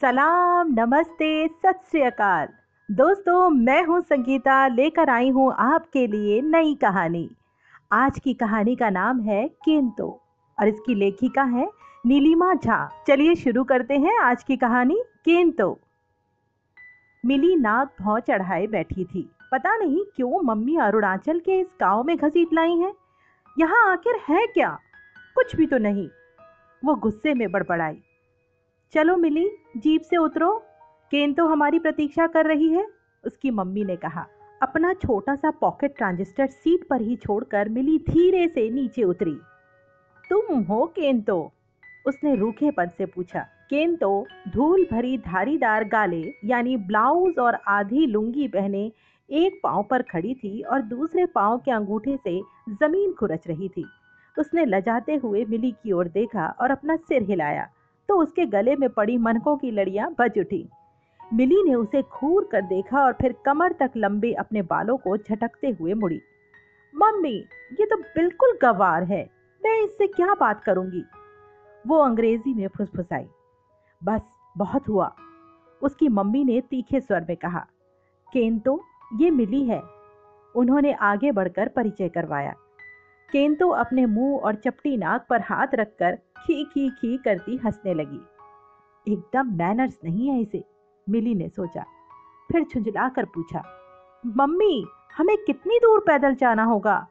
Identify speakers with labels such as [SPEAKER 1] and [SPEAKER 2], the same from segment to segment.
[SPEAKER 1] सलाम, नमस्ते, सत श्री अकाल। दोस्तों, मैं हूँ संगीता, लेकर आई हूँ आपके लिए नई कहानी। आज की कहानी का नाम है केंतो, और इसकी लेखिका है नीलिमा झा। चलिए शुरू करते हैं आज की कहानी केंतो। मिली नाक भौ चढ़ाए बैठी थी। पता नहीं क्यों मम्मी अरुणाचल के इस गाँव में घसीट लाई हैं। यहाँ आखिर है क्या? कुछ भी तो नहीं। वो गुस्से में बड़बड़ाई। चलो मिली, जीप से उतरो। केन तो हमारी प्रतीक्षा कर रही है, उसकी मम्मी ने कहा। अपना छोटा सा पॉकेट ट्रांजिस्टर सीट पर ही छोड़कर मिली धीरे से नीचे उतरी। तुम हो केन तो? उसने रूखेपन से पूछा। केन तो धूल भरी धारीदार गाले, यानी ब्लाउज और आधी लुंगी पहने एक पाँव पर खड़ी थी और दूसरे पाँव के अंगूठे से ज़मीन खुरच रही थी। उसने लजाते हुए मिली की ओर देखा और अपना सिर हिलाया। तो उसके गले में पड़ी मनकों की लड़ियाँ बज उठी। मिली ने उसे घूर कर देखा और फिर कमर तक लंबे अपने बालों को झटकते हुए मुड़ी। मम्मी, ये तो बिल्कुल गवार है। मैं इससे क्या बात करूँगी? वो अंग्रेज़ी में फुसफुसाई। बस, बहुत हुआ। उसकी मम्मी ने तीखे स्वर में कहा केन तो ये मिली है। उन्होंने आगे बढ़कर परिचय करवाया। केंतो अपने मुँह और चपटी नाक पर हाथ रखकर खी खी खी करती हंसने लगी। एकदम मैनर्स नहीं है इसे, मिली ने सोचा। फिर झुंझला कर पूछा, मम्मी, हमें कितनी दूर पैदल जाना होगा?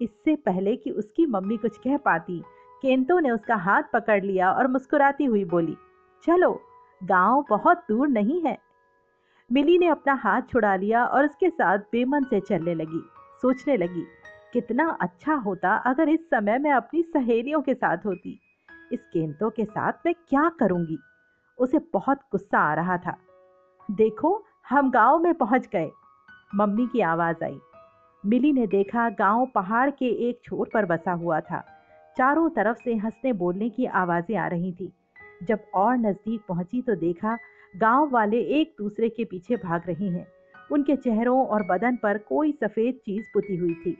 [SPEAKER 1] इससे पहले कि उसकी मम्मी कुछ कह पाती, केंतो ने उसका हाथ पकड़ लिया और मुस्कुराती हुई बोली, चलो, गाँव बहुत दूर नहीं है। मिली ने अपना हाथ छुड़ा लिया और उसके साथ बेमन से चलने लगी, सोचने लगी। कितना अच्छा होता अगर इस समय मैं अपनी सहेलियों के साथ होती। इस केंतों के साथ मैं क्या करूँगी? उसे बहुत गुस्सा आ रहा था। देखो, हम गाँव में पहुँच गए। मम्मी की आवाज़ आई। मिली ने देखा गाँव पहाड़ के एक छोर पर बसा हुआ था। चारों तरफ़ से हंसने बोलने की आवाज़ें आ रही थी। जब और नज़दीक पहुँची तो देखा गाँव वाले एक दूसरे के पीछे भाग रहे हैं। उनके चेहरों और बदन पर कोई सफ़ेद चीज़ पुती हुई थी।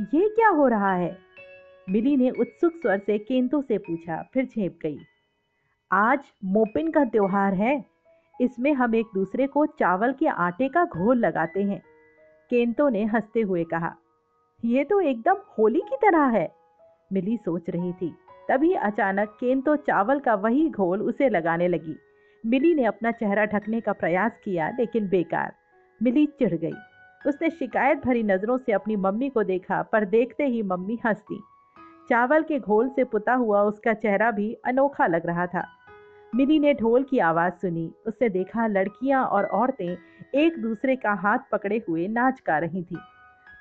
[SPEAKER 1] ये क्या हो रहा है? मिली ने उत्सुक स्वर से केंतो से पूछा, फिर झेप गई। आज मोपिन का त्योहार है। इसमें हम एक दूसरे को चावल के आटे का घोल लगाते हैं। केंतो ने हँसते हुए कहा यह तो एकदम होली की तरह है। मिली सोच रही थी। तभी अचानक केंतो चावल का वही घोल उसे लगाने लगी। मिली ने अपना चेहरा ढकने का प्रयास किया, लेकिन बेकार। मिली चिढ़ गई। उसने शिकायत भरी नज़रों से अपनी मम्मी को देखा, पर देखते ही मम्मी हंसती। चावल के घोल से पुता हुआ उसका चेहरा भी अनोखा लग रहा था। मिली ने ढोल की आवाज़ सुनी। उसने देखा, लड़कियाँ और औरतें एक दूसरे का हाथ पकड़े हुए नाच गा रही थी।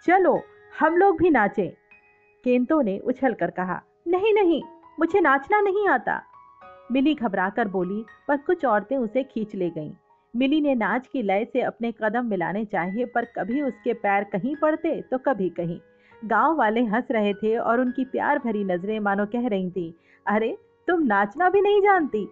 [SPEAKER 1] चलो, हम लोग भी नाचें, केंतो ने उछल कर कहा। नहीं नहीं, मुझे नाचना नहीं आता। मिली घबराकर बोली, पर कुछ औरतें उसे खींच ले गईं। मिली ने नाच की लय से अपने कदम मिलाने चाहिए, पर कभी उसके पैर कहीं पड़ते तो कभी कहीं। गाँव वाले हंस रहे थे और उनकी प्यार भरी नज़रें मानो कह रही थी, अरे, तुम नाचना भी नहीं जानती?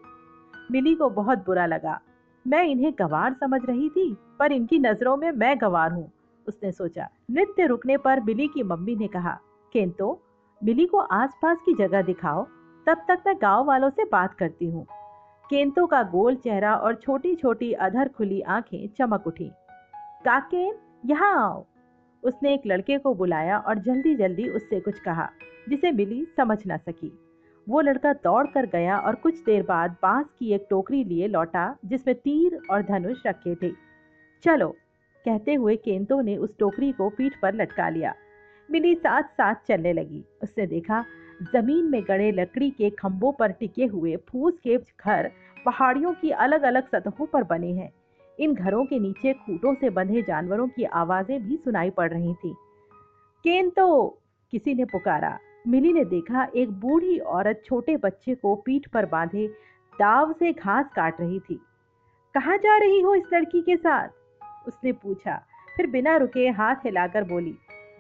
[SPEAKER 1] मिली को बहुत बुरा लगा। मैं इन्हें गवार समझ रही थी, पर इनकी नज़रों में मैं गवार हूँ, उसने सोचा। नृत्य रुकने पर मिली की मम्मी ने कहा, केंतो, मिली को आसपास की जगह दिखाओ, तब तक मैं गाँव वालों से बात करती हूँ। केंतो का गोल चेहरा और छोटी छोटी अधर खुली आँखें चमक उठी। काकेन यहाँ आओ। उसने एक लड़के को बुलाया और जल्दी जल्दी उससे कुछ कहा, जिसे मिली समझ ना सकी। वो लड़का दौड़ कर गया और कुछ देर बाद बाँस की एक टोकरी लिए लौटा, जिसमें तीर और धनुष रखे थे। चलो, कहते हुए केंतो ने उस टोकरी को पीठ पर लटका लिया। मिली साथ साथ चलने लगी। उसने देखा ज़मीन में गड़े लकड़ी के खंभों पर टिके हुए फूस के घर पहाड़ियों की अलग अलग सतहों पर बने हैं। इन घरों के नीचे खूटों से बंधे जानवरों की आवाज़ें भी सुनाई पड़ रही थी। केन तो किसी ने पुकारा। मिली ने देखा एक बूढ़ी औरत छोटे बच्चे को पीठ पर बांधे दाव से घास काट रही थी। कहाँ जा रही हो इस लड़की के साथ? उसने पूछा। फिर बिना रुके हाथ हिलाकर बोली,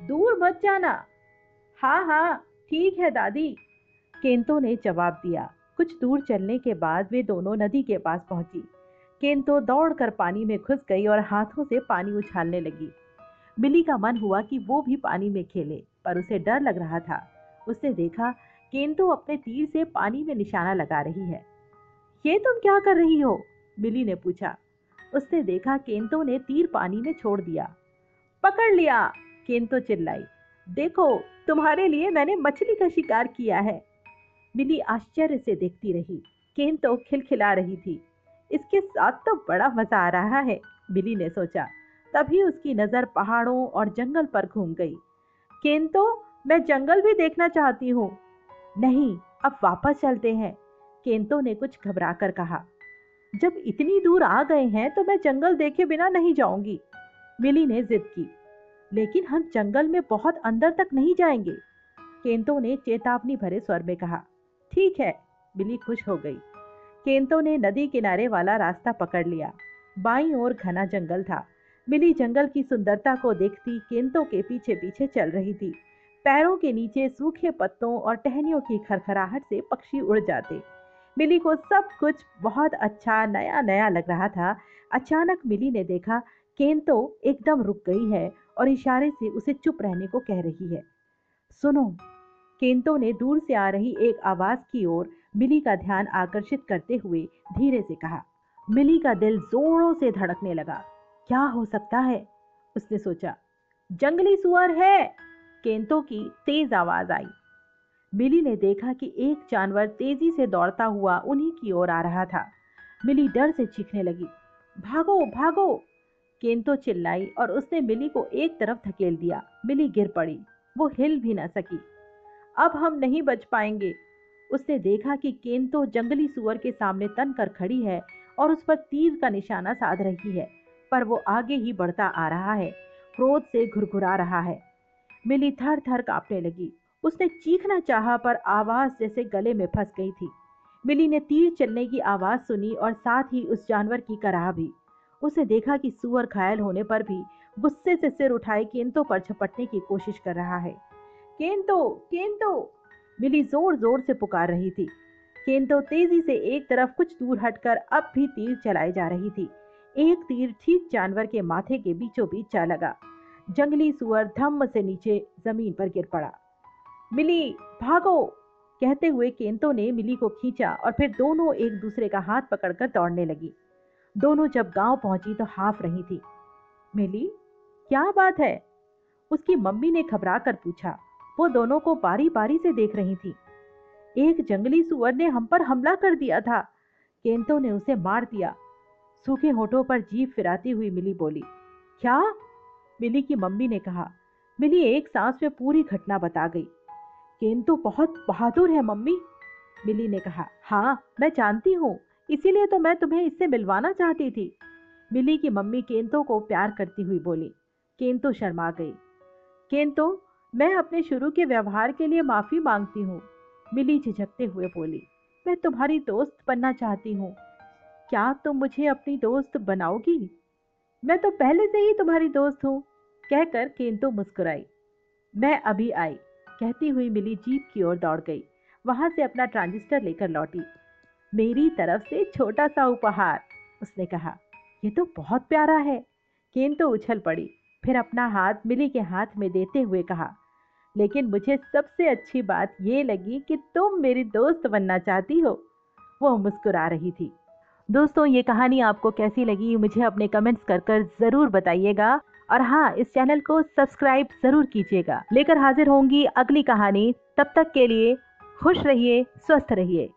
[SPEAKER 1] दूर मत जाना। हाँ हाँ ठीक है दादी। केंतो ने जवाब दिया। कुछ दूर चलने के बाद वे दोनों नदी के पास पहुँची। केंतो दौड़कर पानी में घुस गई और हाथों से पानी उछालने लगी। बिली का मन हुआ कि वो भी पानी में खेले, पर उसे डर लग रहा था। उसने देखा, केंतो अपने तीर से पानी में निशाना लगा रही है। ये तुम क्या कर रही हो? बिली ने पूछा। उसने देखा, केंतो ने तीर पानी में छोड़ दिया। पकड़ लिया! केंतो चिल्लाई। देखो, तुम्हारे लिए मैंने मछली का शिकार किया है। बिली आश्चर्य से देखती रही। केंतो खिलखिला रही थी। इसके साथ तो बड़ा मज़ा आ रहा है बिली ने सोचा। तभी उसकी नज़र पहाड़ों और जंगल पर घूम गई। केंतो मैं जंगल भी देखना चाहती हूँ। नहीं, अब वापस चलते हैं। केंतो ने कुछ घबरा कर कहा। जब इतनी दूर आ गए हैं तो मैं जंगल देखे बिना नहीं जाऊँगी। बिली ने जिद की। लेकिन हम जंगल में बहुत अंदर तक नहीं जाएँगे। केंतो ने चेतावनी भरे स्वर में कहा, ठीक है, बिली खुश हो गई। केंतो ने नदी किनारे वाला रास्ता पकड़ लिया। बाई ओर घना जंगल था। बिली जंगल की सुंदरता को देखती केंतो के पीछे पीछे चल रही थी। पैरों के नीचे सूखे पत्तों और टहनियों की खरखराहट से पक्षी उड़ जाते। मिली को सब कुछ बहुत अच्छा नया नया लग रहा था। अचानक मिली ने देखा, केंतो एकदम रुक गई है और इशारे से उसे चुप रहने को कह रही है। सुनो, केंतो ने दूर से आ रही एक आवाज़ की ओर मिली का ध्यान आकर्षित करते हुए धीरे से कहा, मिली का दिल जोरों से धड़कने लगा। क्या हो सकता है? उसने सोचा, जंगली सुअर है। केंतो की तेज आवाज़ आई। मिली ने देखा कि एक जानवर तेज़ी से दौड़ता हुआ उन्हीं की ओर आ रहा था। मिली डर से चीखने लगी, भागो भागो! केंतो चिल्लाई और उसने मिली को एक तरफ़ धकेल दिया। मिली गिर पड़ी। वो हिल भी न सकी। अब हम नहीं बच पाएँगे। उसने देखा कि केंतो जंगली सुअर के सामने तन कर खड़ी है और उस पर तीर का निशाना साध रही है, पर वो आगे ही बढ़ता आ रहा है, क्रोध से घुरघुरा रहा है। मिली थर थर कांपने लगी। उसने चीखना चाहा पर आवाज़ जैसे गले में फंस गई थी। मिली ने तीर चलने की आवाज़ सुनी और साथ ही उस जानवर की कराह भी। उसे देखा कि सुअर घायल होने पर भी गुस्से से सिर उठाए केंतो पर झपटने की कोशिश कर रहा है। केंतो केंतो! मिली ज़ोर ज़ोर से पुकार रही थी। केंतो तेज़ी से एक तरफ़ कुछ दूर हटकर अब भी तीर चलाई जा रही थी। एक तीर ठीक जानवर के माथे के बीचों बीच जा लगा। जंगली सुअर धम्म से नीचे ज़मीन पर गिर पड़ा। मिली, भागो! कहते हुए केंतो ने मिली को खींचा और फिर दोनों एक दूसरे का हाथ पकड़कर दौड़ने लगी। दोनों जब गाँव पहुँची तो हाफ़ रही थी। मिली, क्या बात है? उसकी मम्मी ने घबरा कर पूछा। वो दोनों को बारी बारी से देख रही थी। एक जंगली सुअर ने हम पर हमला कर दिया था। केंतो ने उसे मार दिया। सूखे होठों पर जीप फिराती हुई मिली बोली, क्या? मिली की मम्मी ने कहा। मिली एक सांस में पूरी घटना बता गई। केंतो बहुत बहादुर है मम्मी। मिली ने कहा हाँ मैं जानती हूँ। इसीलिए तो मैं तुम्हें इससे मिलवाना चाहती थी। मिली की मम्मी केंतो को प्यार करती हुई बोली। केंतो शर्मा गई। केंतो, मैं अपने शुरू के व्यवहार के लिए माफ़ी मांगती हूँ। मिली झिझकते हुए बोली। मैं तुम्हारी दोस्त बनना चाहती हूँ। क्या तुम मुझे अपनी दोस्त बनाओगी? मैं तो पहले से ही तुम्हारी दोस्त हूँ। कहकर केंतो मुस्कुराई। मैं अभी आई। कहती हुई मिली जीप की ओर दौड़ गई। वहाँ से अपना ट्रांजिस्टर लेकर लौटी। मेरी तरफ़ से छोटा सा उपहार। उसने कहा यह तो बहुत प्यारा है। केंतो उछल पड़ी, फिर अपना हाथ मिली के हाथ में देते हुए कहा, लेकिन मुझे सबसे अच्छी बात ये लगी कि तुम मेरी दोस्त बनना चाहती हो। वो मुस्कुरा रही थी। दोस्तों, ये कहानी आपको कैसी लगी मुझे अपने कमेंट्स कर कर ज़रूर बताइएगा। और हाँ इस चैनल को सब्सक्राइब ज़रूर कीजिएगा। लेकर हाजिर होंगी अगली कहानी। तब तक के लिए खुश रहिए, स्वस्थ रहिए।